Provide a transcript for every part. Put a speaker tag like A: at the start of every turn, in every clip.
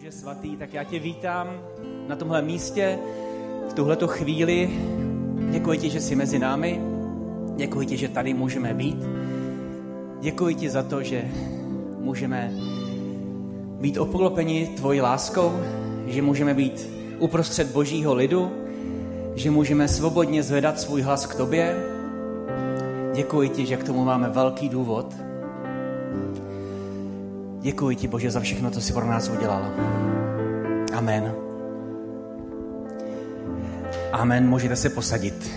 A: Bože svatý, tak já tě vítám na tomhle místě, v tuhleto chvíli. Děkuji ti, že jsi mezi námi. Děkuji ti, že tady můžeme být. Děkuji ti za to, že můžeme být obklopeni tvojí láskou, že můžeme být uprostřed božího lidu, že můžeme svobodně zvedat svůj hlas k tobě. Děkuji ti, že k tomu máme velký důvod. Děkuji ti, Bože, za všechno, co jsi pro nás udělal. Amen. Amen, můžete se posadit.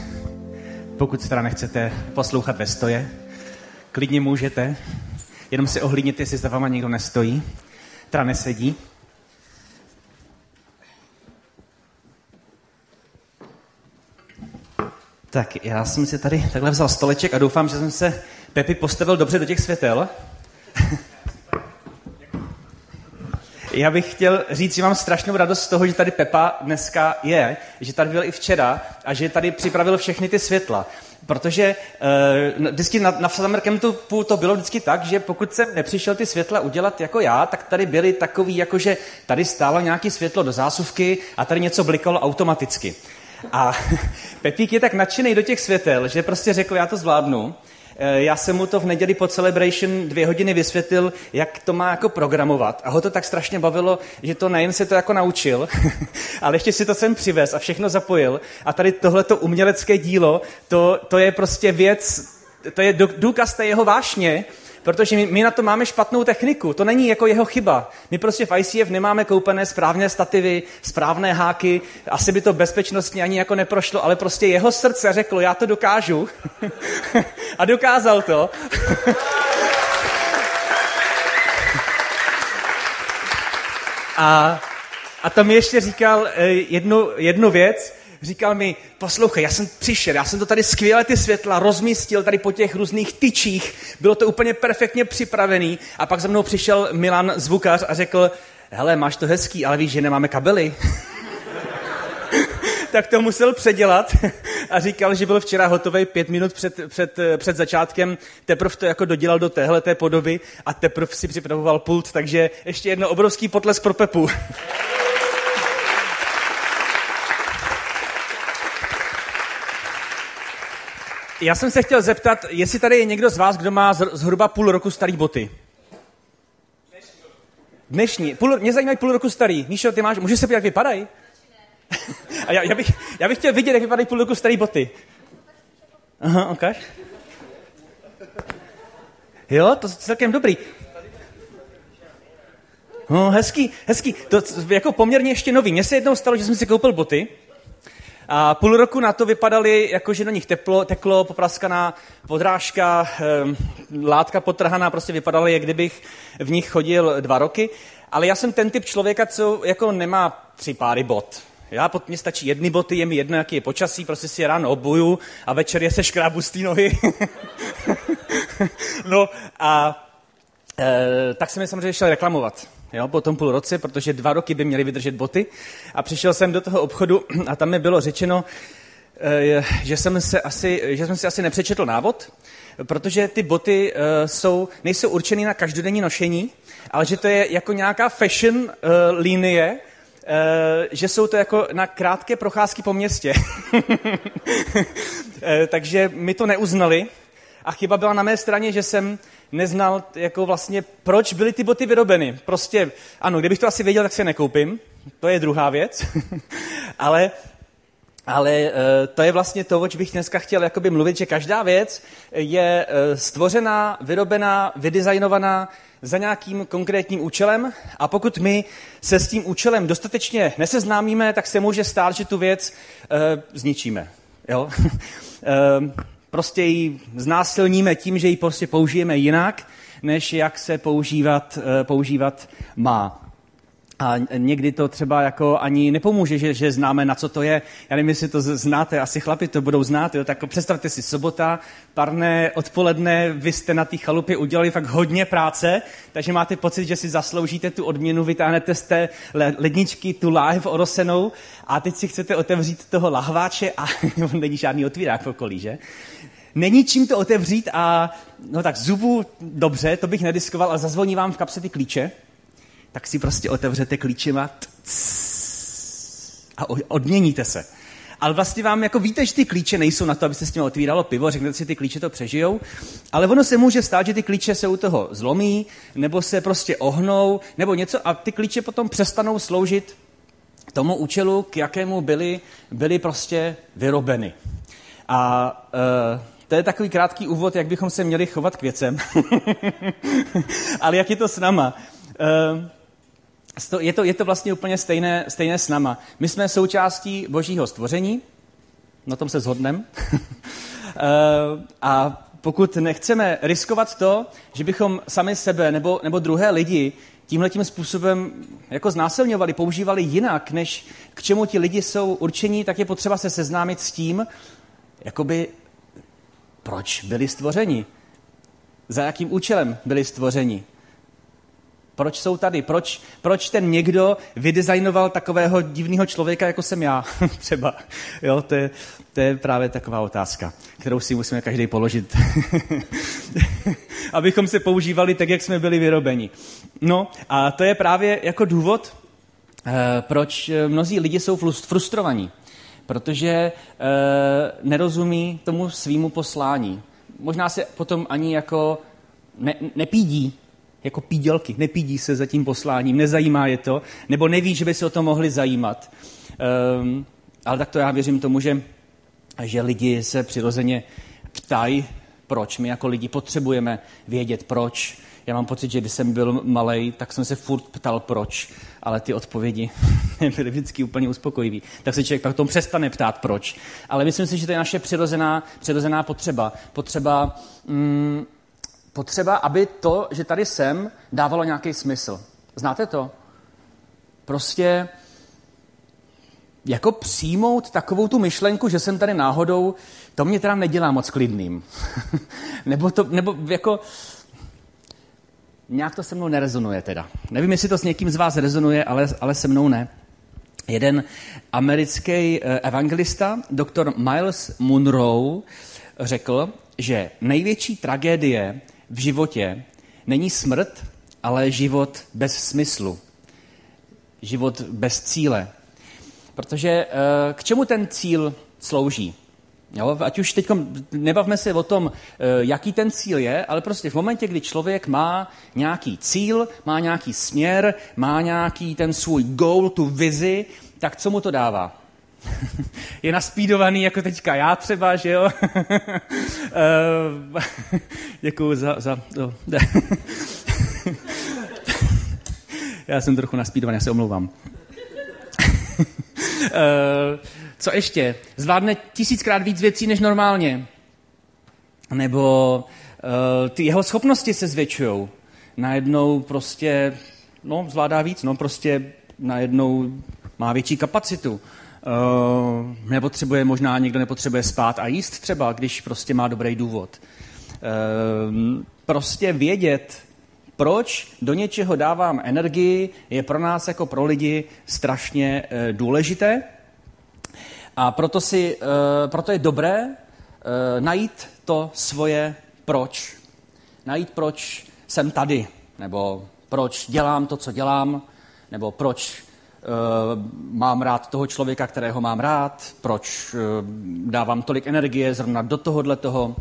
A: Pokud teda nechcete poslouchat ve stoje, klidně můžete. Jenom si ohlídněte, jestli za váma někdo nestojí. Teda nesedí. Tak já jsem si tady takhle vzal stoleček a doufám, že jsem se Pepi postavil dobře do těch světel. Já bych chtěl říct, že mám strašnou radost z toho, že tady Pepa dneska je, že tady byl i včera a že tady připravil všechny ty světla. Protože uh, vždycky na, na Summer Campu to bylo vždycky tak, že pokud jsem nepřišel ty světla udělat jako já, tak tady byly takový, jako že tady stálo nějaké světlo do zásuvky a tady něco blikalo automaticky. A Pepík je tak nadšený do těch světel, že prostě řekl, já to zvládnu. Eh, já jsem mu to v neděli po Celebration dvě hodiny vysvětlil, jak to má jako programovat. A ho to tak strašně bavilo, že to nejen se to jako naučil, ale ještě si to sem přivez a všechno zapojil. A tady tohleto umělecké dílo, to, to je prostě věc, to je důkaz té jeho vášně, protože my, my na to máme špatnou techniku. To není jako jeho chyba. My prostě v ICF nemáme koupené správné stativy, správné háky, asi by to bezpečnostně ani jako neprošlo, ale prostě jeho srdce řeklo, já to dokážu. a dokázal to. a, a to mi ještě říkal eh, jednu, jednu věc, říkal mi, poslouchej, já jsem přišel, já jsem to tady skvěle ty světla rozmístil tady po těch různých tyčích, bylo to úplně perfektně připravený a pak za mnou přišel Milan zvukař a řekl, hele, máš to hezký, ale víš, že nemáme kabely. tak to musel předělat a říkal, že byl včera hotový pět minut před, před, před začátkem, teprve to jako dodělal do téhle té podoby a teprve si připravoval pult, takže ještě jedno obrovský potles pro Pepu. Já jsem se chtěl zeptat, jestli tady je někdo z vás, kdo má zhruba půl roku starý boty. Dnešní. Půl, mě zajímají půl roku starý. Míšo, ty máš, můžeš se podívat, jak vypadají? A já, já, bych, já bych chtěl vidět, jak vypadají půl roku starý boty. Aha, ukáž. Jo, to je celkem dobrý. No, hezký, hezký. To jako poměrně ještě nový. Mně se jednou stalo, že jsem si koupil boty a půl roku na to vypadaly, jako že na nich teplo, teklo, popraskaná podrážka, eh, látka potrhaná, prostě vypadaly, jak kdybych v nich chodil dva roky. Ale já jsem ten typ člověka, co jako nemá tři páry bot. Já pod mě stačí jedny boty, je mi jedno, jaký je počasí, prostě si je ráno obuju a večer je se škrábu z té nohy. no a e, tak jsem je samozřejmě šel reklamovat jo, po tom půl roce, protože dva roky by měly vydržet boty. A přišel jsem do toho obchodu a tam mi bylo řečeno, eh, že jsem, se asi, že jsem si asi nepřečetl návod, protože ty boty eh, jsou, nejsou určený na každodenní nošení, ale že to je jako nějaká fashion uh, linie, že jsou to jako na krátké procházky po městě. Takže mi to neuznali a chyba byla na mé straně, že jsem neznal, jako vlastně, proč byly ty boty vyrobeny. Prostě, ano, kdybych to asi věděl, tak si je nekoupím. To je druhá věc. ale ale uh, to je vlastně to, oč bych dneska chtěl jakoby mluvit, že každá věc je uh, stvořená, vyrobená, vydesignovaná za nějakým konkrétním účelem a pokud my se s tím účelem dostatečně neseznámíme, tak se může stát, že tu věc uh, zničíme. Jo? prostě ji znásilníme tím, že ji prostě použijeme jinak, než jak se používat, eh, používat má. A někdy to třeba jako ani nepomůže, že, že známe, na co to je. Já nevím, jestli to znáte, asi chlapi to budou znát. Jo? Tak představte si, sobota, parné odpoledne, vy jste na té chalupě udělali fakt hodně práce, takže máte pocit, že si zasloužíte tu odměnu, vytáhnete z té ledničky tu láhev orosenou a teď si chcete otevřít toho lahváče a není žádný otvírák v okolí, že? Není čím to otevřít a no tak zubu, dobře, to bych nediskoval, ale zazvoní vám v kapse ty klíče tak si prostě otevřete klíčema a odměníte se. Ale vlastně vám jako víte, že ty klíče nejsou na to, aby se s tím otvíralo pivo, řeknete si, ty klíče to přežijou, ale ono se může stát, že ty klíče se u toho zlomí, nebo se prostě ohnou, nebo něco a ty klíče potom přestanou sloužit tomu účelu, k jakému byly, byly prostě vyrobeny. A uh, to je takový krátký úvod, jak bychom se měli chovat k věcem. Ale jak je to s náma? Uh, je, to, je to vlastně úplně stejné, stejné s náma. My jsme součástí božího stvoření, na tom se shodneme. uh, a pokud nechceme riskovat to, že bychom sami sebe nebo, nebo druhé lidi tímhle tím způsobem jako znásilňovali, používali jinak, než k čemu ti lidi jsou určení, tak je potřeba se seznámit s tím, jakoby proč byli stvořeni, za jakým účelem byli stvořeni. Proč jsou tady? Proč, proč ten někdo vydizajnoval takového divného člověka, jako jsem já třeba? Jo, to, je, to je právě taková otázka, kterou si musíme každý položit. Abychom se používali tak, jak jsme byli vyrobeni. No a to je právě jako důvod, eh, proč mnozí lidi jsou frustrovaní. Protože e, nerozumí tomu svýmu poslání. Možná se potom ani jako ne, nepídí jako pídělky, nepídí se za tím posláním, nezajímá je to, nebo neví, že by se o to mohli zajímat. Um, ale tak to já věřím tomu, že, že lidi se přirozeně ptají, proč. My jako lidi potřebujeme vědět, proč. Já mám pocit, že když jsem byl malý, tak jsem se furt ptal, proč, ale ty odpovědi byly vždycky úplně uspokojivé. Tak se člověk pak tom přestane ptát, proč. Ale myslím si, že to je naše přirozená, přirozená potřeba. Potřeba mm, potřeba, aby to, že tady jsem, dávalo nějaký smysl. Znáte to? Prostě jako přijmout takovou tu myšlenku, že jsem tady náhodou, to mě teda nedělá moc klidným. nebo to, nebo jako, nějak to se mnou nerezonuje teda. Nevím, jestli to s někým z vás rezonuje, ale, ale se mnou ne. Jeden americký eh, evangelista, doktor Miles Monroe, řekl, že největší tragédie v životě není smrt, ale život bez smyslu. Život bez cíle. Protože eh, k čemu ten cíl slouží? Jo, ať už teď nebavme se o tom, eh, jaký ten cíl je, ale prostě v momentě, kdy člověk má nějaký cíl, má nějaký směr, má nějaký ten svůj goal, tu vizi, tak co mu to dává? je naspídovaný jako teďka já třeba, že jo? Eh, děkuju za... za no. já jsem trochu naspídovaný, já se omlouvám. Eh, co ještě? Zvládne tisíckrát víc věcí než normálně. Nebo uh, ty jeho schopnosti se zvětšují. Najednou prostě, no, zvládá víc, no, prostě najednou má větší kapacitu. Uh, nepotřebuje, možná někdo nepotřebuje spát a jíst třeba, když prostě má dobrý důvod. Uh, prostě vědět, proč do něčeho dávám energii, je pro nás jako pro lidi strašně uh, důležité. A proto, si, proto je dobré najít to svoje proč. Najít, proč jsem tady, nebo proč dělám to, co dělám, nebo proč mám rád toho člověka, kterého mám rád, proč eh, dávám tolik energie zrovna do tohohle toho.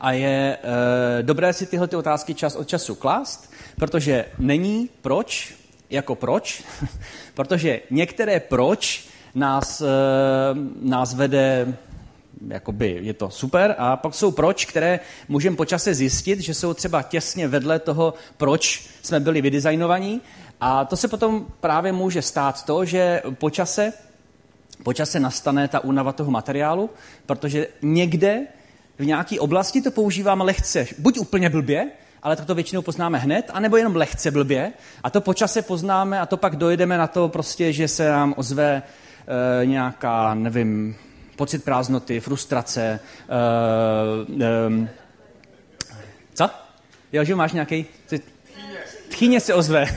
A: A je e, dobré si tyhle ty otázky čas od času klást, protože není proč jako proč, protože některé proč nás, nás vede jakoby je to super. A pak jsou proč, které můžeme počase zjistit, že jsou třeba těsně vedle toho, proč jsme byli vydesignovaní a to se potom právě může stát to, že počase, počase nastane ta únava toho materiálu, protože někde v nějaké oblasti to používáme lehce, buď úplně blbě, ale to většinou poznáme hned, anebo jenom lehce blbě. A to počase poznáme a to pak dojedeme na to prostě, že se nám ozve e, nějaká, nevím, pocit prázdnoty, frustrace. E, e, co? Jo, že máš nějaký tchýně se ozve.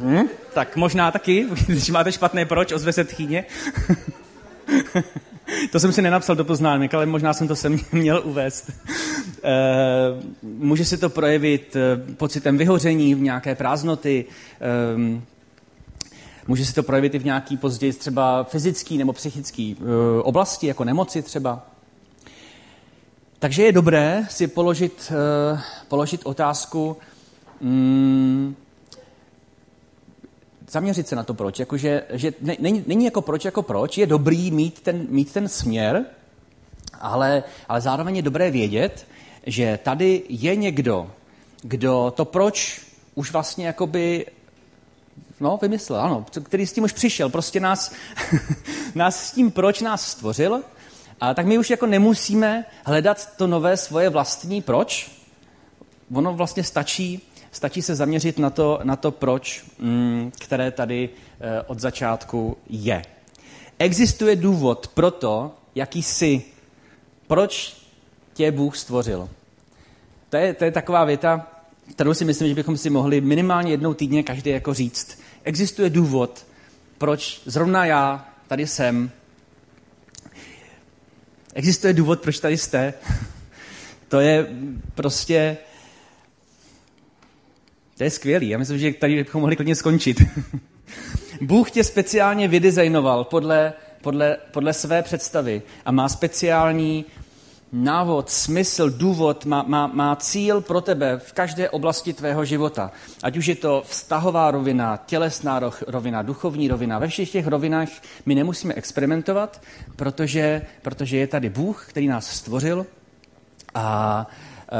A: hm? Tak možná taky, když máte špatné proč, ozve se tchýně. to jsem si nenapsal do poznámek, ale možná jsem to sem měl uvést. Eh, může se to projevit eh, pocitem vyhoření, v nějaké prázdnoty, ehm, může se to projevit i v nějaký později třeba fyzický nebo psychický oblasti, jako nemoci třeba. Takže je dobré si položit, položit otázku, mm, zaměřit se na to proč. Jakože, že není, není jako proč jako proč, je dobrý mít ten, mít ten směr, ale, ale zároveň je dobré vědět, že tady je někdo, kdo to proč už vlastně jakoby no, vymyslel, ano, který s tím už přišel, prostě nás, nás s tím proč nás stvořil, a tak my už jako nemusíme hledat to nové svoje vlastní proč. Ono vlastně stačí Stačí se zaměřit na to, na to proč, mm, které tady eh, od začátku je. Existuje důvod pro to, jaký jsi, proč tě Bůh stvořil. To je, to je taková věta, kterou si myslím, že bychom si mohli minimálně jednou týdně každý jako říct. Existuje důvod, proč zrovna já tady jsem. Existuje důvod, proč tady jste. To je prostě to je skvělý. Já myslím, že tady bychom mohli klidně skončit. Bůh tě speciálně vydizajnoval podle, podle, podle své představy a má speciální návod, smysl, důvod, má, má, má cíl pro tebe v každé oblasti tvého života. Ať už je to vztahová rovina, tělesná rovina, duchovní rovina. Ve všech těch rovinách my nemusíme experimentovat, protože, protože je tady Bůh, který nás stvořil a uh,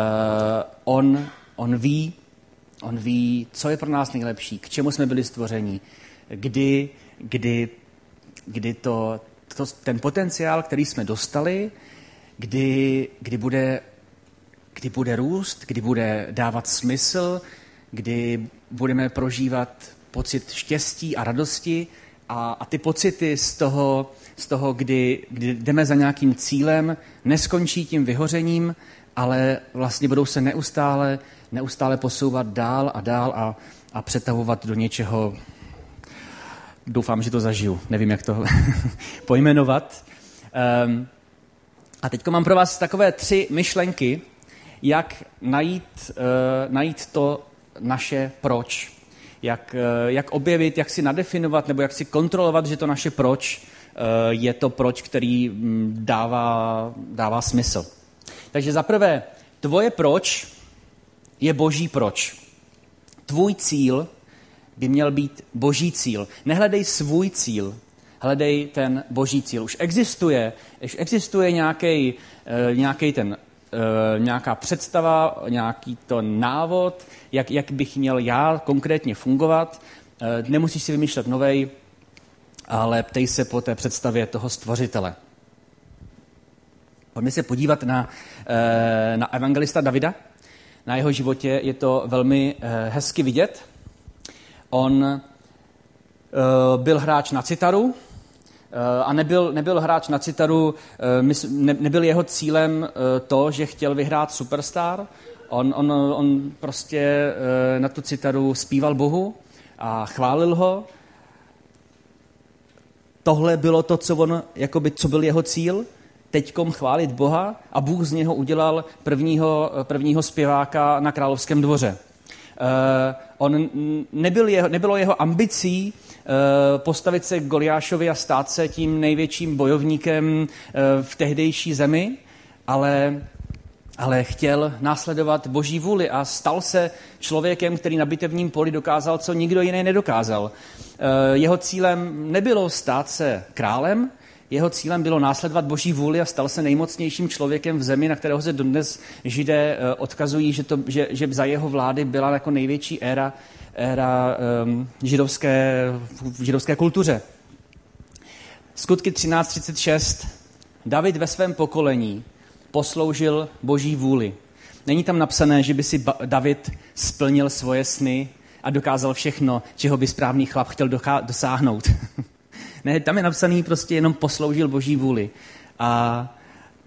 A: on, on ví, On ví, co je pro nás nejlepší, k čemu jsme byli stvořeni, kdy, kdy, kdy to, to, ten potenciál, který jsme dostali, kdy, kdy, bude, kdy bude růst, kdy bude dávat smysl, kdy budeme prožívat pocit štěstí a radosti a, a ty pocity z toho, z toho kdy, kdy jdeme za nějakým cílem, neskončí tím vyhořením, ale vlastně budou se neustále neustále posouvat dál a dál a, a přetavovat do něčeho. Doufám, že to zažiju. Nevím, jak to pojmenovat. Um, a teď mám pro vás takové tři myšlenky, jak najít, uh, najít to naše proč. Jak, uh, jak objevit, jak si nadefinovat nebo jak si kontrolovat, že to naše proč uh, je to proč, který um, dává, dává smysl. Takže za prvé, tvoje proč je boží proč. Tvůj cíl by měl být boží cíl. Nehledej svůj cíl, hledej ten boží cíl. Už existuje, už existuje nějaký, eh, nějaký ten, eh, nějaká představa, nějaký to návod, jak, jak bych měl já konkrétně fungovat. Eh, nemusíš si vymýšlet novej, ale ptej se po té představě toho stvořitele. Pojďme se podívat na, na evangelista Davida, na jeho životě je to velmi hezky vidět. On byl hráč na citaru, a nebyl, nebyl hráč na citaru, nebyl jeho cílem to, že chtěl vyhrát superstar. On, on, on prostě na tu citaru zpíval Bohu a chválil ho. Tohle bylo to, co, on, jakoby, co byl jeho cíl teďkom chválit Boha a Bůh z něho udělal prvního, prvního zpěváka na královském dvoře. Uh, on nebyl jeho, nebylo jeho ambicí postavit se k Goliášovi a stát se tím největším bojovníkem uh, v tehdejší zemi, ale, ale chtěl následovat boží vůli a stal se člověkem, který na bitevním poli dokázal, co nikdo jiný nedokázal. Jeho cílem nebylo stát se králem, jeho cílem bylo následovat boží vůli a stal se nejmocnějším člověkem v zemi, na kterého se dodnes židé eh, odkazují, že, to, že, že za jeho vlády byla jako největší éra, éra um, židovské, v židovské kultuře. Skutky 13.36. David ve svém pokolení posloužil boží vůli. Není tam napsané, že by si David splnil svoje sny a dokázal všechno, čeho by správný chlap chtěl dosáhnout. Ne, tam je napsaný prostě jenom posloužil boží vůli. A,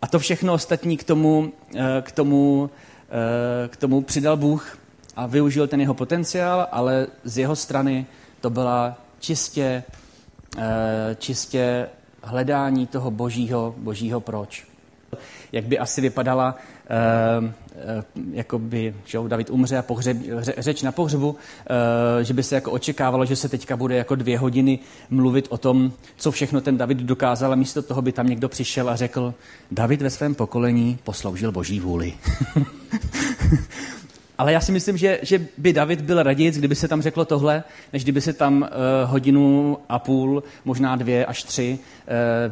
A: a to všechno ostatní k tomu, eh, k, tomu, eh, k tomu přidal Bůh a využil ten jeho potenciál, ale z jeho strany to byla čistě, eh, čistě hledání toho božího, božího proč. Jak by asi vypadala Uh, uh, jakoby, že David umře a pohřeb, řeč na pohřebu, uh, že by se jako očekávalo, že se teďka bude jako dvě hodiny mluvit o tom, co všechno ten David dokázal a místo toho by tam někdo přišel a řekl, David ve svém pokolení posloužil boží vůli. Ale já si myslím, že, že by David byl raději, kdyby se tam řeklo tohle, než kdyby se tam uh, hodinu a půl, možná dvě až tři, uh,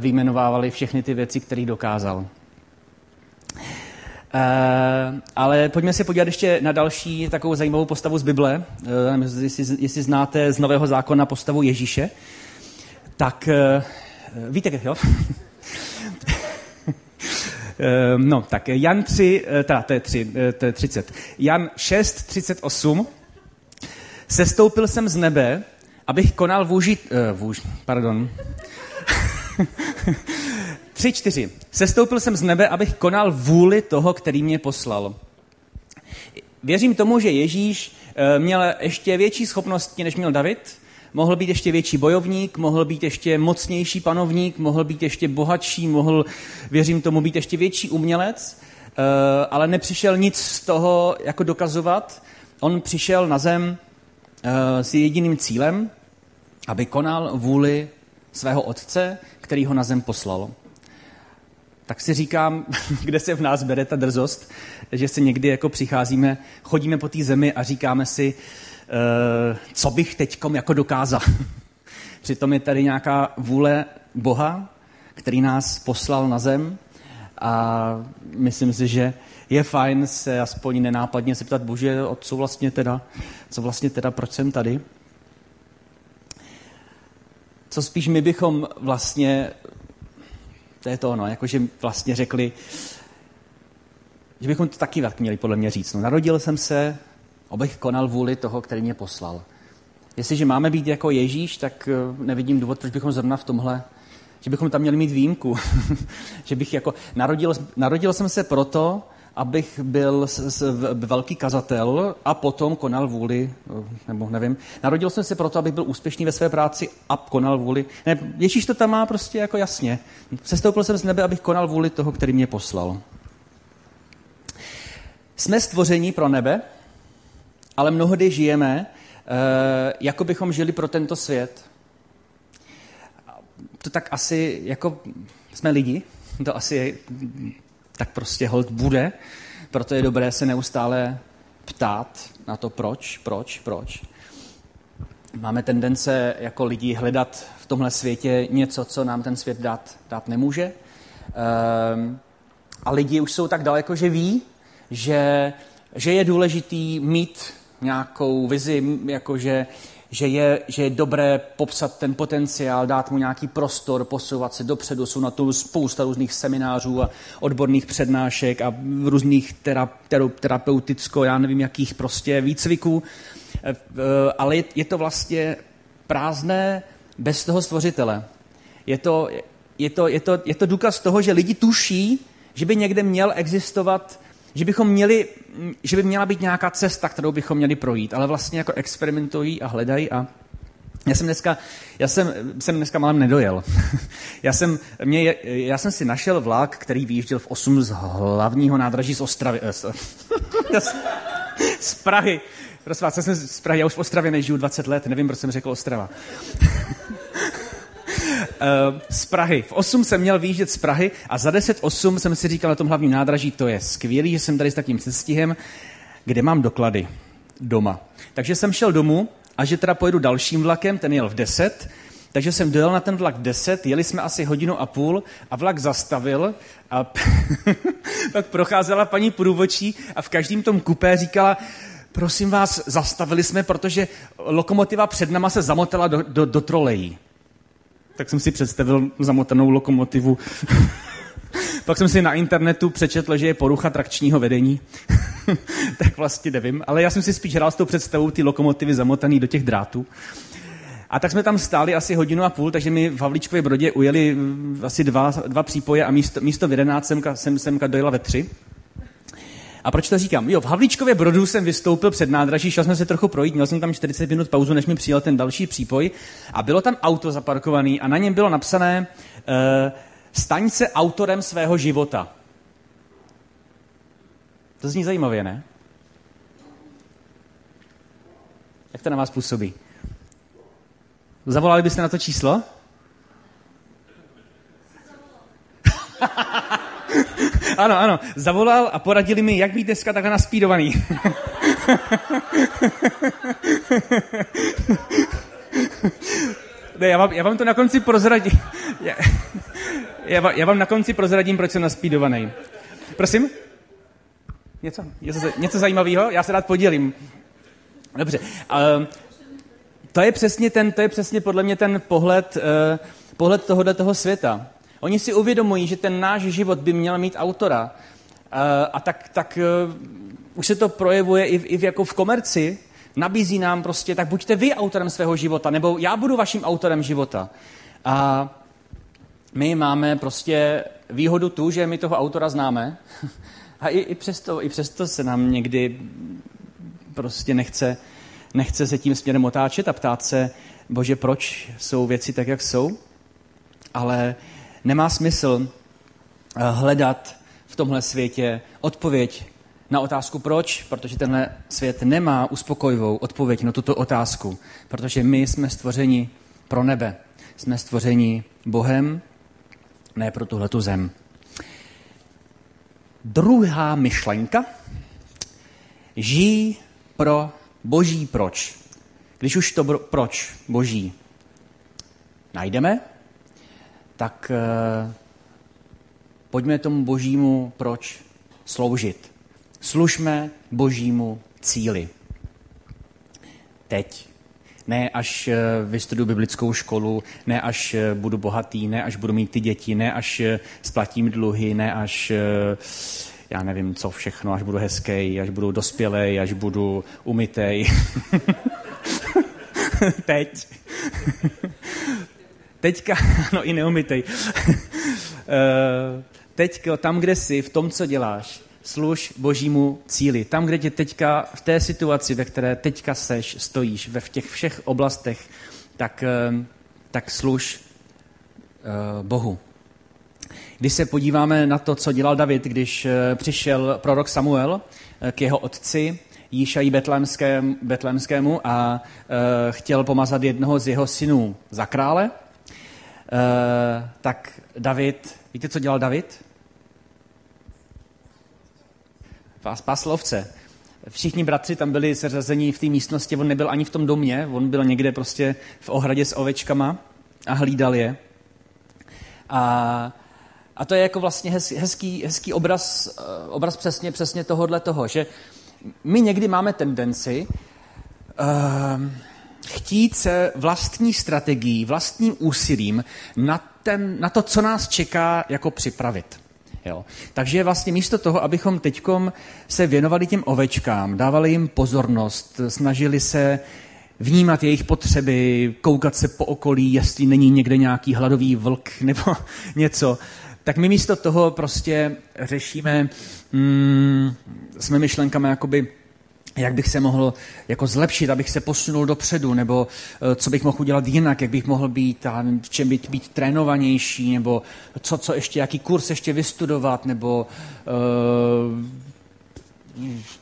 A: vyjmenovávali všechny ty věci, které dokázal. Uh, ale pojďme se podívat ještě na další takovou zajímavou postavu z Bible. Uh, jestli, jestli znáte z Nového zákona postavu Ježíše, tak uh, víte, jo? Ehm, no, tak Jan 3, eh, teda to je, 3, eh, to je 30. Jan 6, 38. Sestoupil jsem z nebe, abych konal vůži, uh, vůž, pardon. 3, 4. Sestoupil jsem z nebe, abych konal vůli toho, který mě poslal. Věřím tomu, že Ježíš měl ještě větší schopnosti, než měl David, mohl být ještě větší bojovník, mohl být ještě mocnější panovník, mohl být ještě bohatší, mohl, věřím tomu, být ještě větší umělec, eh, ale nepřišel nic z toho jako dokazovat. On přišel na zem eh, s jediným cílem, aby konal vůli svého otce, který ho na zem poslal. Tak si říkám, kde se v nás bere ta drzost, že se někdy jako přicházíme, chodíme po té zemi a říkáme si, Eh, co bych teď jako dokázal. Přitom je tady nějaká vůle Boha, který nás poslal na zem a myslím si, že je fajn se aspoň nenápadně zeptat, bože, co vlastně teda, co vlastně teda, proč jsem tady? Co spíš my bychom vlastně, to je to ono, jakože vlastně řekli, že bychom to taky tak měli podle mě říct. No, narodil jsem se, abych konal vůli toho, který mě poslal. Jestliže máme být jako Ježíš, tak eh, nevidím důvod, proč bychom zrovna v tomhle, že bychom tam měli mít výjimku. že bych jako, narodil, narodil jsem se proto, abych byl s, s, velký kazatel a potom konal vůli, eh, nebo nevím, narodil jsem se proto, abych byl úspěšný ve své práci a konal vůli. Ne, Ježíš to tam má prostě jako jasně. Sestoupil jsem z nebe, abych konal vůli toho, který mě poslal. Jsme stvoření pro nebe, ale mnohdy žijeme, eh, jako bychom žili pro tento svět. To tak asi, jako jsme lidi, to asi je, tak prostě hold bude, proto je dobré se neustále ptát na to proč, proč, proč. Máme tendence jako lidi hledat v tomhle světě něco, co nám ten svět dát, dát nemůže. Ehm, a lidi už jsou tak daleko, že ví, že, že je důležitý mít nějakou vizi, jakože že je, že je dobré popsat ten potenciál, dát mu nějaký prostor, posouvat se dopředu. Jsou na to spousta různých seminářů a odborných přednášek a různých terapeuticko, já nevím, jakých prostě výcviků. E, e, ale je, je to vlastně prázdné bez toho stvořitele. Je to, je, to, je, to, je to důkaz toho, že lidi tuší, že by někde měl existovat že bychom měli, že by měla být nějaká cesta, kterou bychom měli projít, ale vlastně jako experimentují a hledají a já jsem dneska, já jsem, jsem dneska malem nedojel. já, jsem, mě, já jsem si našel vlak, který vyjížděl v 8 z hlavního nádraží z Ostravy. Eh, z, z Prahy. Prosím vás, já jsem z Prahy, já už v Ostravě nežiju 20 let, nevím, proč jsem řekl Ostrava. Eh, z Prahy. V 8 jsem měl výjíždět z Prahy a za 10.8 jsem si říkal na tom hlavním nádraží, to je skvělý, že jsem tady s takým cestihem, kde mám doklady doma. Takže jsem šel domů a že teda pojedu dalším vlakem, ten jel v 10, takže jsem dojel na ten vlak v 10, jeli jsme asi hodinu a půl a vlak zastavil a pak procházela paní průvočí a v každém tom kupé říkala, prosím vás, zastavili jsme, protože lokomotiva před náma se zamotala do, do, do trolejí tak jsem si představil zamotanou lokomotivu. Pak jsem si na internetu přečetl, že je porucha trakčního vedení. tak vlastně nevím, ale já jsem si spíš hrál s tou představou ty lokomotivy zamotaný do těch drátů. A tak jsme tam stáli asi hodinu a půl, takže mi v Havlíčkově Brodě ujeli asi dva, dva přípoje a místo, místo v 11 semka, sem, semka dojela ve tři. A proč to říkám? Jo, v Havlíčkově Brodu jsem vystoupil před nádraží, šel jsem se trochu projít, měl jsem tam 40 minut pauzu, než mi přijel ten další přípoj a bylo tam auto zaparkované a na něm bylo napsané uh, staň se autorem svého života. To zní zajímavě, ne? Jak to na vás působí? Zavolali byste na to číslo? ano, ano, zavolal a poradili mi, jak být dneska takhle naspídovaný. ne, já vám, já vám to na konci prozradím. Já, já, vám, já vám na konci prozradím, proč jsem naspídovaný. Prosím? Něco, něco, něco zajímavého? Já se rád podělím. Dobře. Uh, to je přesně ten, to je přesně podle mě ten pohled, uh, pohled tohohle toho světa. Oni si uvědomují, že ten náš život by měl mít autora. Uh, a tak, tak uh, už se to projevuje i, v, i v, jako v komerci. Nabízí nám prostě, tak buďte vy autorem svého života, nebo já budu vaším autorem života. A my máme prostě výhodu tu, že my toho autora známe. A i, i, přesto, i přesto se nám někdy prostě nechce, nechce se tím směrem otáčet a ptát se, bože, proč jsou věci tak, jak jsou. Ale nemá smysl eh, hledat v tomhle světě odpověď na otázku proč, protože tenhle svět nemá uspokojivou odpověď na tuto otázku, protože my jsme stvořeni pro nebe. Jsme stvořeni Bohem, ne pro tuhletu zem. Druhá myšlenka. Žij pro boží proč. Když už to proč boží najdeme, tak eh, pojďme tomu božímu proč sloužit. Služme božímu cíli. Teď. Ne až eh, vystuduju biblickou školu, ne až eh, budu bohatý, ne až budu mít ty děti, ne až splatím dluhy, ne až já nevím co všechno, až budu hezký, až budu dospělej, až budu umytej. Teď. Teďka, no i neumytej. Eh, teďka tam, kde jsi, v tom, co děláš, služ božímu cíli. Tam, kde tě teďka, v té situaci, ve které teďka seš, stojíš, ve v těch všech oblastech, tak, eh, tak služ uh, Bohu. Když se podíváme na to, co dělal David, když přišel prorok Samuel k jeho otci, Jíšají betlémskému a uh, chtěl pomazat jednoho z jeho synů za krále, uh, tak David, víte, co dělal David? Pás, pás lovce. Všichni bratři tam byli seřazení v té místnosti, on nebyl ani v tom domě, on byl někde prostě v ohradě s ovečkama a hlídal je. A, a to je jako vlastně hezký, hezký obraz, eh, obraz přesně, přesně tohohle toho, že my někdy máme tendenci uh, chtít se vlastní strategií, vlastním úsilím na, ten, na to, co nás čeká, jako připravit. Jo. Takže vlastně místo toho, abychom teď se věnovali těm ovečkám, dávali jim pozornost, snažili se vnímat jejich potřeby, koukat se po okolí, jestli není někde nějaký hladový vlk nebo něco, tak my místo toho prostě řešíme mm, jsme myšlenkami jakoby jak bych se mohl jako zlepšit, abych se posunul dopředu, nebo uh, co bych mohl udělat jinak, jak bych mohl být, a v čem být, být trénovanější, nebo co, co ještě, jaký kurz ještě vystudovat, nebo uh,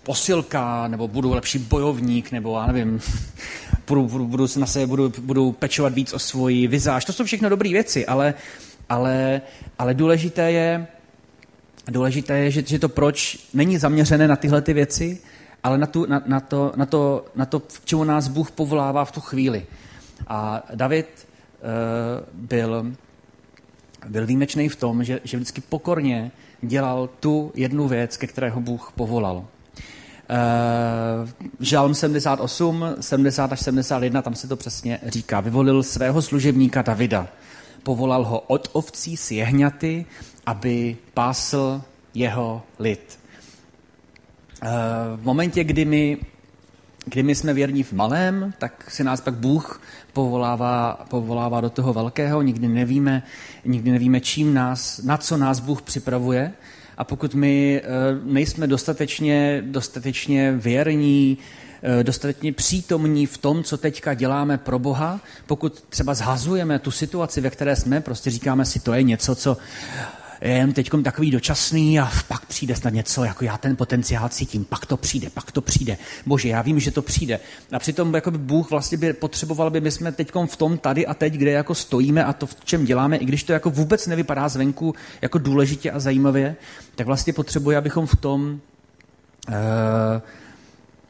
A: posilka, nebo budu lepší bojovník, nebo já nevím, budu, budu, budu na sebe budu, budu pečovat víc o svoji vizáž. To jsou všechno dobré věci, ale, ale, ale důležité je, důležité je, že, že to proč není zaměřené na tyhle ty věci, ale na, tu, na, na, to, na, to, na to, k čemu nás Bůh povolává v tu chvíli. A David uh, byl, byl výjimečný v tom, že, že vždycky pokorně dělal tu jednu věc, ke kterého Bůh povolal. Uh, Žalm 78, 70 až 71, tam se to přesně říká. Vyvolil svého služebníka Davida. Povolal ho od ovcí s jehňaty, aby pásl jeho lid. Eh, v momentě, kdy my, kdy my jsme věrní v malém, tak si nás pak Bůh povolává, povolává do toho velkého. Nikdy nevíme, nikdy nevíme, čím nás, na co nás Bůh připravuje, a pokud my nejsme dostatečně, dostatečně věrní, dostatečně přítomní v tom, co teďka děláme pro Boha, pokud třeba zhazujeme tu situaci, ve které jsme, prostě říkáme si, to je něco, co je jen teď takový dočasný a pak přijde snad něco, jako já ten potenciál cítím, pak to přijde, pak to přijde. Bože, já vím, že to přijde. A přitom jako by Bůh vlastně by potřeboval, by my jsme teď v tom tady a teď, kde jako stojíme a to, v čem děláme, i když to jako vůbec nevypadá zvenku jako důležitě a zajímavě, tak vlastně potřebuje, abychom v tom uh,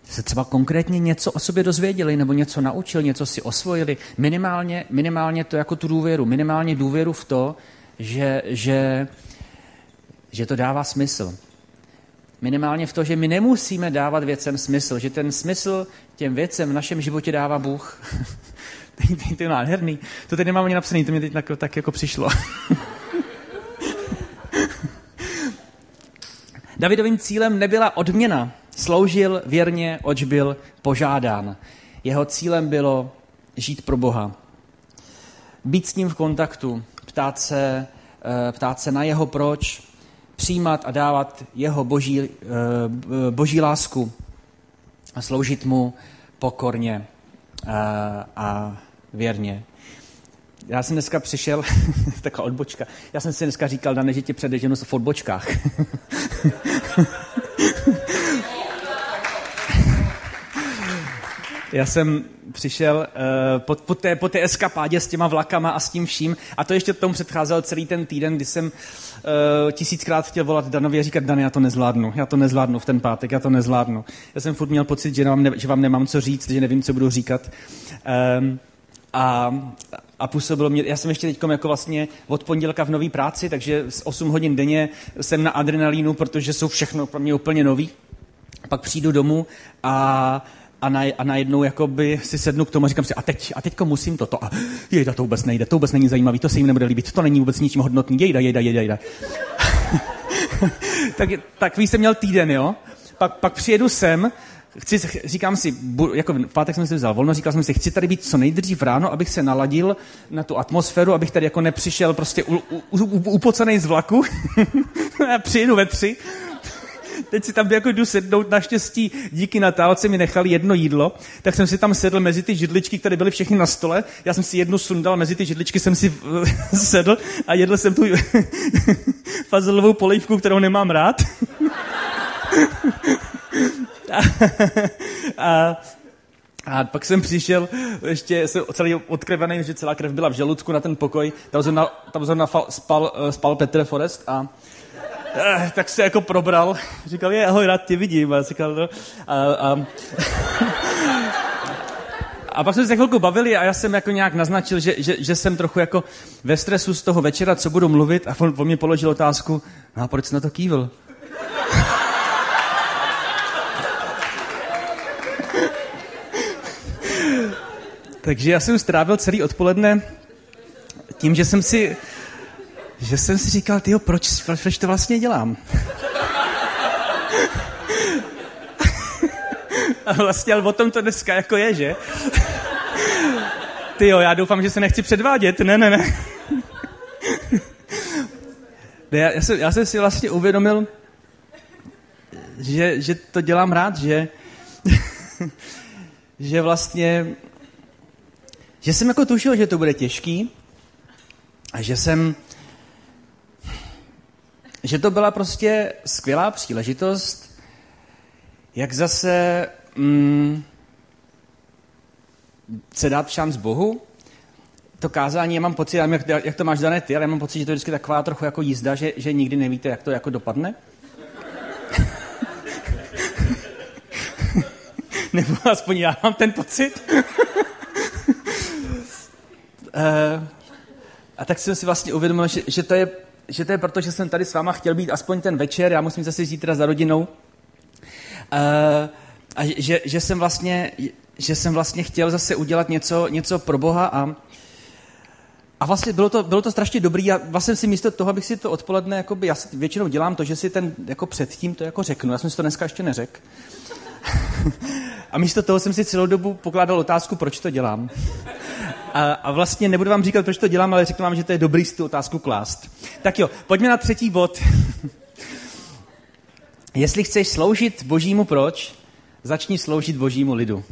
A: se třeba konkrétně něco o sobě dozvěděli, nebo něco naučili, něco si osvojili. Minimálně, minimálně to jako tu důvěru, minimálně důvěru v to, že, že, že to dává smysl. Minimálně v to, že my nemusíme dávat věcem smysl, že ten smysl těm věcem v našem životě dává Bůh. to je nádherný. To teď nemám ani napsaný, to mě teď tak, tak jako přišlo. Davidovým cílem nebyla odměna. Sloužil věrně, oč byl požádán. Jeho cílem bylo žít pro Boha. Být s ním v kontaktu, ptát se, eh, ptát se na jeho proč, přijímat a dávat jeho boží, eh, boží lásku a sloužit mu pokorně a, eh, a věrně. Já jsem dneska přišel, taková odbočka, já jsem si dneska říkal, Dane, že tě předeženu v odbočkách. Já jsem přišel uh, po, po, té, po té eskapádě s těma vlakama a s tím vším a to ještě tomu předcházel celý ten týden, kdy jsem uh, tisíckrát chtěl volat Danovi a říkat, Dany, já to nezvládnu, já to nezvládnu v ten pátek, já to nezvládnu. Já jsem furt měl pocit, že, vám, ne, že vám nemám co říct, že nevím, co budu říkat. Um, a, a působilo mě, já jsem ještě teď jako vlastně od pondělka v nové práci, takže 8 hodin denně jsem na adrenalínu, protože jsou všechno pro mě úplně nový. Pak přijdu domů a a, na, a najednou jakoby si sednu k tomu a říkám si, a teď, a teďko musím toto. A jejda, to vůbec nejde, to vůbec není zajímavý, to se jim nebude líbit, to není vůbec ničím hodnotný, jejda, jejda, jejda, jejda. tak, tak víš, jsem měl týden, jo? Pak, pak přijedu sem, chci, říkám si, jako v pátek jsem si vzal volno, říkal jsem si, chci tady být co nejdřív ráno, abych se naladil na tu atmosféru, abych tady jako nepřišel prostě u, u, u, z vlaku. a přijedu ve tři, teď si tam jako jdu sednout, naštěstí díky Natálce mi nechali jedno jídlo, tak jsem si tam sedl mezi ty židličky, které byly všechny na stole, já jsem si jednu sundal, mezi ty židličky jsem si sedl a jedl jsem tu fazelovou polivku, kterou nemám rád. a, a a pak jsem přišel, ještě jsem celý odkrevený, že celá krev byla v žaludku na ten pokoj. Tam jsem, na, tam jsem na fal, spal, spal Petr Forest a eh, tak se jako probral. Říkal, je, ahoj, rád tě vidím. A říkal, no. A, a, a pak jsme se chvilku bavili a já jsem jako nějak naznačil, že, že, že jsem trochu jako ve stresu z toho večera, co budu mluvit a on, on mě položil otázku, no a proč jsi na to kývil? Takže já jsem strávil celý odpoledne tím, že jsem si že jsem si říkal, tyjo, proč, proč to vlastně dělám? A vlastně, ale o tom to dneska jako je, že? Ty jo, já doufám, že se nechci předvádět. Ne, ne, ne. ne já, já, jsem, já jsem si vlastně uvědomil, že, že to dělám rád, že, že vlastně, že jsem jako tušil, že to bude těžký a že jsem, že to byla prostě skvělá příležitost, jak zase mm, se dát šanc Bohu. To kázání, já mám pocit, já jak, jak to máš dané ty, ale já mám pocit, že to je vždycky taková trochu jako jízda, že, že nikdy nevíte, jak to jako dopadne. Nebo aspoň já mám ten pocit. uh, a tak jsem si vlastně uvědomil, že, že to je že to je proto, že jsem tady s váma chtěl být aspoň ten večer, já musím zase zítra za rodinou. Uh, a že, že, jsem vlastně, že jsem vlastně chtěl zase udělat něco, něco pro Boha a, a vlastně bylo to, bylo to strašně dobrý a vlastně si místo toho, abych si to odpoledne, jakoby, já si většinou dělám to, že si ten jako předtím to jako řeknu, já jsem si to dneska ještě neřekl. a místo toho jsem si celou dobu pokládal otázku, proč to dělám. A, a vlastně nebudu vám říkat, proč to dělám, ale řeknu vám, že to je dobrý si tu otázku klást. Tak jo, pojďme na třetí bod. Jestli chceš sloužit božímu proč, začni sloužit božímu lidu.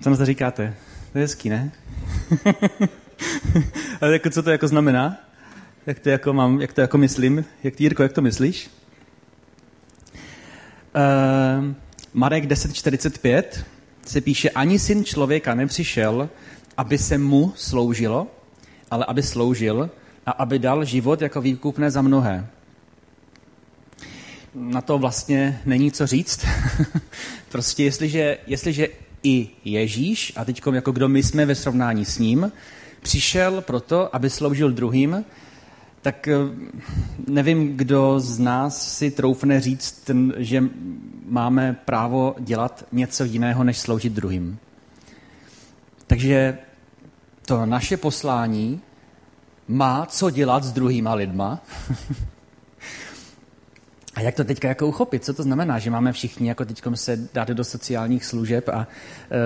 A: Co na to říkáte? To je hezký, ne? Ale jako, co to jako znamená? Jak to jako, mám, jak to jako myslím? Jak, Jirko, jak to myslíš? Uh, Marek 10.45 se píše, ani syn člověka nepřišel, aby se mu sloužilo, ale aby sloužil a aby dal život jako výkupné za mnohé. Na to vlastně není co říct. prostě jestliže, jestliže i Ježíš, a teď jako kdo my jsme ve srovnání s ním, přišel proto, aby sloužil druhým, tak eh, nevím, kdo z nás si troufne říct, že máme právo dělat něco jiného, než sloužit druhým. Takže to naše poslání má co dělat s druhýma lidma. A jak to teďka jako uchopit? Co to znamená, že máme všichni jako teď se dát do sociálních služeb a uh,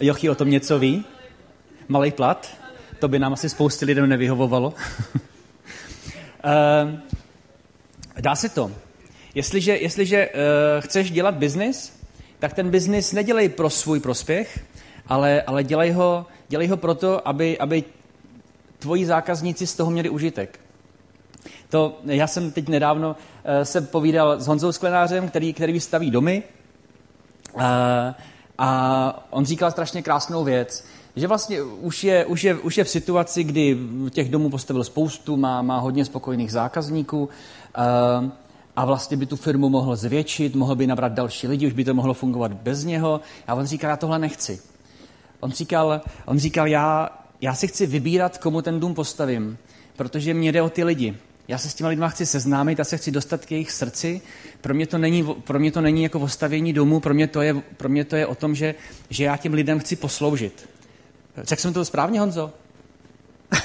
A: Jochy o tom něco ví? Malý plat? To by nám asi spousty lidem nevyhovovalo. uh, dá se to. Jestliže, jestliže uh, chceš dělat biznis, tak ten biznis nedělej pro svůj prospěch, ale, ale dělej, ho, dělej ho proto, aby, aby tvoji zákazníci z toho měli užitek. To, já jsem teď nedávno uh, se povídal s Honzou Sklenářem, který, který vystaví domy. Uh, a on říkal strašně krásnou věc, že vlastně už je, už je, už je v situaci, kdy těch domů postavil spoustu, má, má hodně spokojených zákazníků uh, a vlastně by tu firmu mohl zvětšit, mohl by nabrat další lidi, už by to mohlo fungovat bez něho. A on říkal, já tohle nechci. On říkal, on říkal já, já si chci vybírat, komu ten dům postavím, protože mě jde o ty lidi. Já se s těma lidma chci seznámit a se chci dostat k jejich srdci. Pro mě to není, pro mě to není jako ostavění domu, pro mě to je, pro mě to je o tom, že, že já těm lidem chci posloužit. Řekl jsem to správně, Honzo?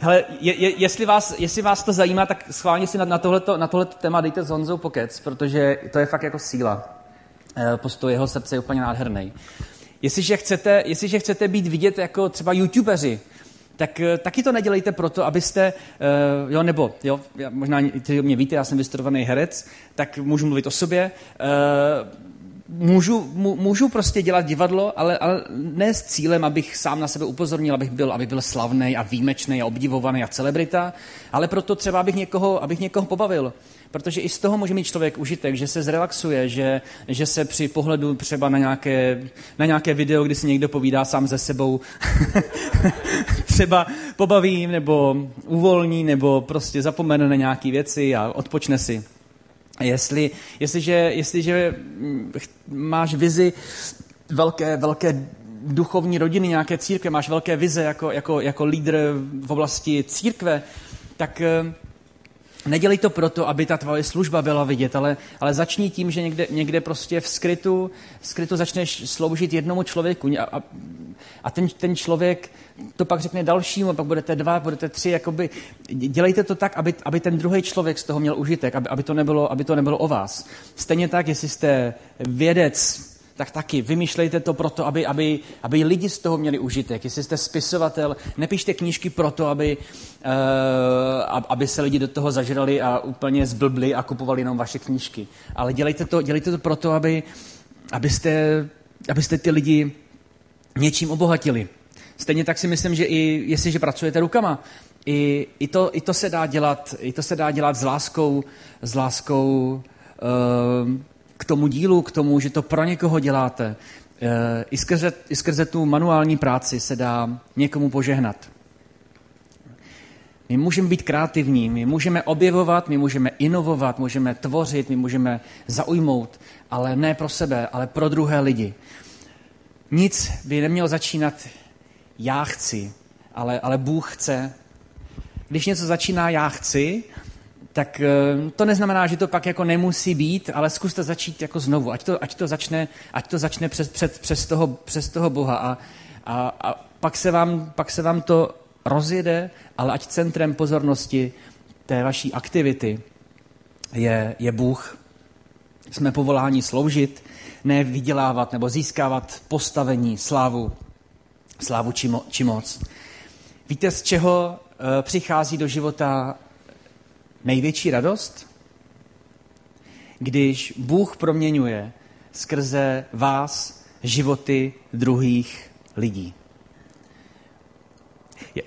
A: Hele, je, je, jestli, vás, jestli vás to zajímá, tak schválně si na, na, tohleto, na tohleto téma dejte s Honzou pokec, protože to je fakt jako síla. E, postoj jeho srdce je úplně nádherný. Jestliže chcete, jestliže chcete být vidět jako třeba youtubeři, tak eh, taky to nedělejte proto, abyste, uh, jo, nebo, jo, já, možná ty mě víte, já jsem vystudovaný herec, tak můžu mluvit o sobě, uh, můžu, můžu prostě dělat divadlo, ale, ale ne s cílem, abych sám na sebe upozornil, abych byl, abych byl slavný a výjimečný a obdivovaný a celebrita, ale proto třeba, abych někoho, abych někoho pobavil. Protože i z toho může mít člověk užitek, že se zrelaxuje, že, že se při pohledu třeba na nějaké, na nějaké video, kdy si někdo povídá sám ze sebou, třeba pobaví nebo uvolní nebo prostě zapomene na nějaké věci a odpočne si. Jestli, jestliže, jestliže máš vizi velké, velké duchovní rodiny, nějaké církve, máš velké vize jako, jako, jako lídr v oblasti církve, tak Nedělej to proto, aby ta tvoje služba byla vidět, ale, ale začni tím, že někde, někde prostě v skrytu, v skrytu začneš sloužit jednomu člověku a, a, a ten, ten člověk to pak řekne dalšímu, pak budete dva, budete tři, jakoby, dělejte to tak, aby, aby ten druhý člověk z toho měl užitek, aby, aby, to nebylo, aby to nebylo o vás. Stejně tak, jestli jste vědec, tak taky vymýšlejte to proto, aby, aby, aby lidi z toho měli užitek. Jestli jste spisovatel, nepište knížky proto, aby, uh, aby se lidi do toho zažrali a úplně zblbli a kupovali jenom vaše knížky. Ale dělejte to, dělejte to proto, aby, abyste, abyste ty lidi něčím obohatili. Stejně tak si myslím, že i jestliže pracujete rukama, i, i, to, i, to, se dá dělat, i to se dá dělat s láskou, s láskou uh, k tomu dílu, k tomu, že to pro někoho děláte. Eh, I skrze, I skrze tu manuální práci se dá někomu požehnat. My můžeme být kreativní, my můžeme objevovat, my můžeme inovovat, můžeme tvořit, my můžeme zaujmout, ale ne pro sebe, ale pro druhé lidi. Nic by nemělo začínat já chci, ale, ale Bůh chce. Když něco začíná já chci, tak eh, to neznamená, že to pak jako nemusí být, ale zkuste začít jako znovu, ať to, ať to začne, ať to začne přes, před, přes, toho, přes toho Boha a, a, a pak, se vám, pak se vám to rozjede, ale ať centrem pozornosti té vaší aktivity je, je Bůh. Jsme povoláni sloužit, ne vydělávat nebo získávat postavení, slávu, slávu či, mo, či moc. Víte, z čeho přichází do života největší radost? Když Bůh proměňuje skrze vás životy druhých lidí.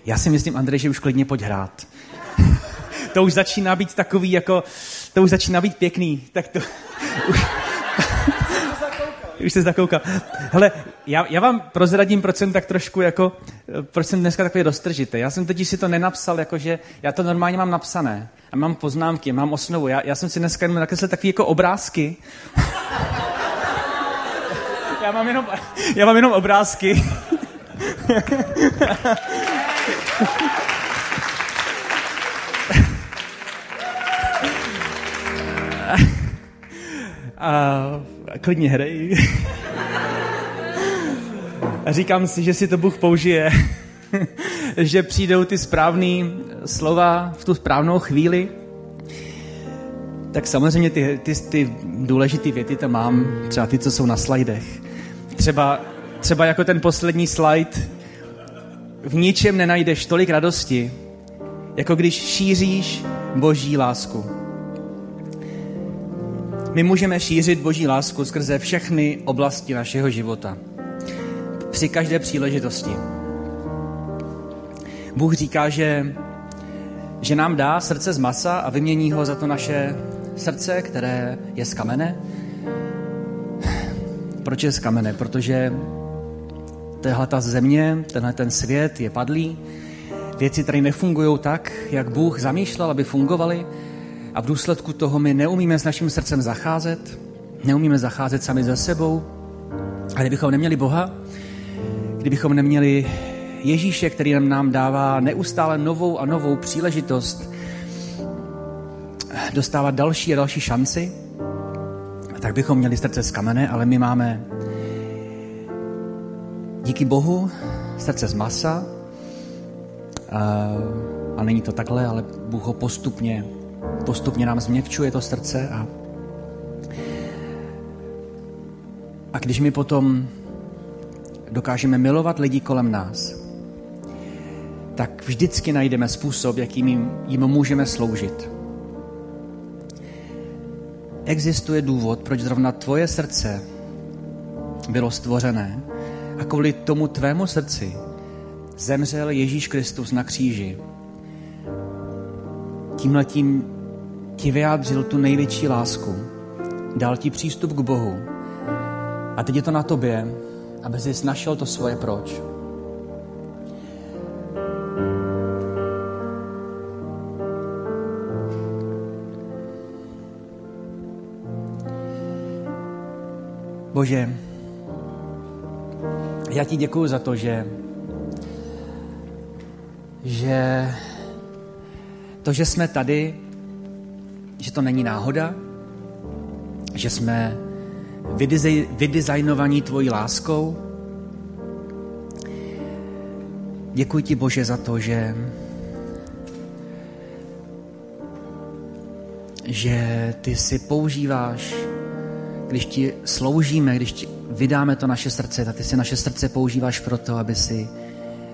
A: Já si myslím, Andrej, že už klidně pojď hrát. to už začíná být takový, jako, to už začíná být pěkný. Tak to, už, už se zakoukal. Hele, já, já vám prozradím, proč jsem tak trošku jako, proč jsem dneska takový roztržitý. Já jsem teď si to nenapsal, jakože já to normálně mám napsané. A mám poznámky, mám osnovu. Já, já jsem si dneska jenom nakreslil takové jako obrázky. já, mám jenom, já mám jenom obrázky. a klidně hrej. A říkám si, že si to Bůh použije, že přijdou ty správné slova v tu správnou chvíli. Tak samozřejmě ty, ty, ty důležité věty tam mám, třeba ty, co jsou na slajdech. Třeba, třeba jako ten poslední slide, v ničem nenajdeš tolik radosti, jako když šíříš boží lásku. My můžeme šířit boží lásku skrze všechny oblasti našeho života. Při každé příležitosti. Bůh říká, že, že nám dá srdce z masa a vymění ho za to naše srdce, které je z kamene. Proč je z kamene? Protože tahle ta země, tenhle ten svět je padlý, věci tady nefungují tak, jak Bůh zamýšlel, aby fungovaly a v důsledku toho my neumíme s naším srdcem zacházet, neumíme zacházet sami za sebou. A kdybychom neměli Boha, kdybychom neměli Ježíše, který nám dává neustále novou a novou příležitost dostávat další a další šanci, tak bychom měli srdce z kamene, ale my máme díky Bohu srdce z masa. A, a není to takhle, ale Bůh ho postupně, postupně nám změkčuje to srdce a a když my potom dokážeme milovat lidi kolem nás, tak vždycky najdeme způsob, jakým jim, jim můžeme sloužit. Existuje důvod, proč zrovna tvoje srdce bylo stvořené a kvůli tomu tvému srdci zemřel Ježíš Kristus na kříži. Tímhletím ti vyjádřil tu největší lásku, dal ti přístup k Bohu a teď je to na tobě, aby jsi našel to svoje proč. Bože, já ti děkuji za to, že, že to, že jsme tady, že to není náhoda, že jsme vydizajnovaní tvojí láskou. Děkuji ti, Bože, za to, že, že ty si používáš, když ti sloužíme, když ti vydáme to naše srdce, tak ty si naše srdce používáš proto, aby si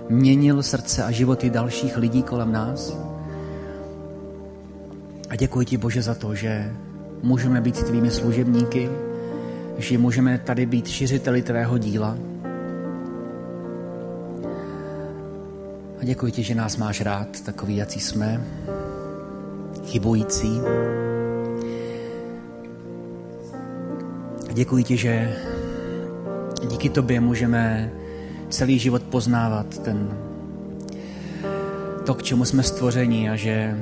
A: měnil srdce a životy dalších lidí kolem nás. A děkuji ti, Bože, za to, že můžeme být tvými služebníky, že můžeme tady být šiřiteli tvého díla. A děkuji ti, že nás máš rád, takový, jací jsme, chybující. Děkuji ti, že díky tobě můžeme celý život poznávat ten, to, k čemu jsme stvořeni a že,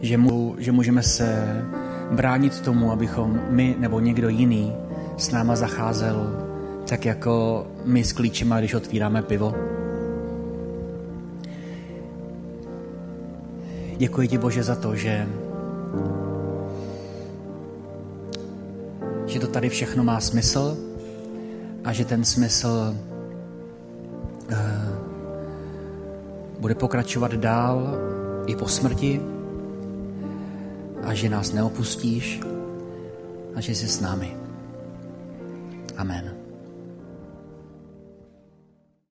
A: že, mu, že můžeme se bránit tomu, abychom my nebo někdo jiný s náma zacházel tak jako my s klíčema, když otvíráme pivo. Děkuji ti, Bože, za to, že, že to tady všechno má smysl a že ten smysl uh, bude pokračovat dál i po smrti a že nás neopustíš a že jsi s námi. Amen.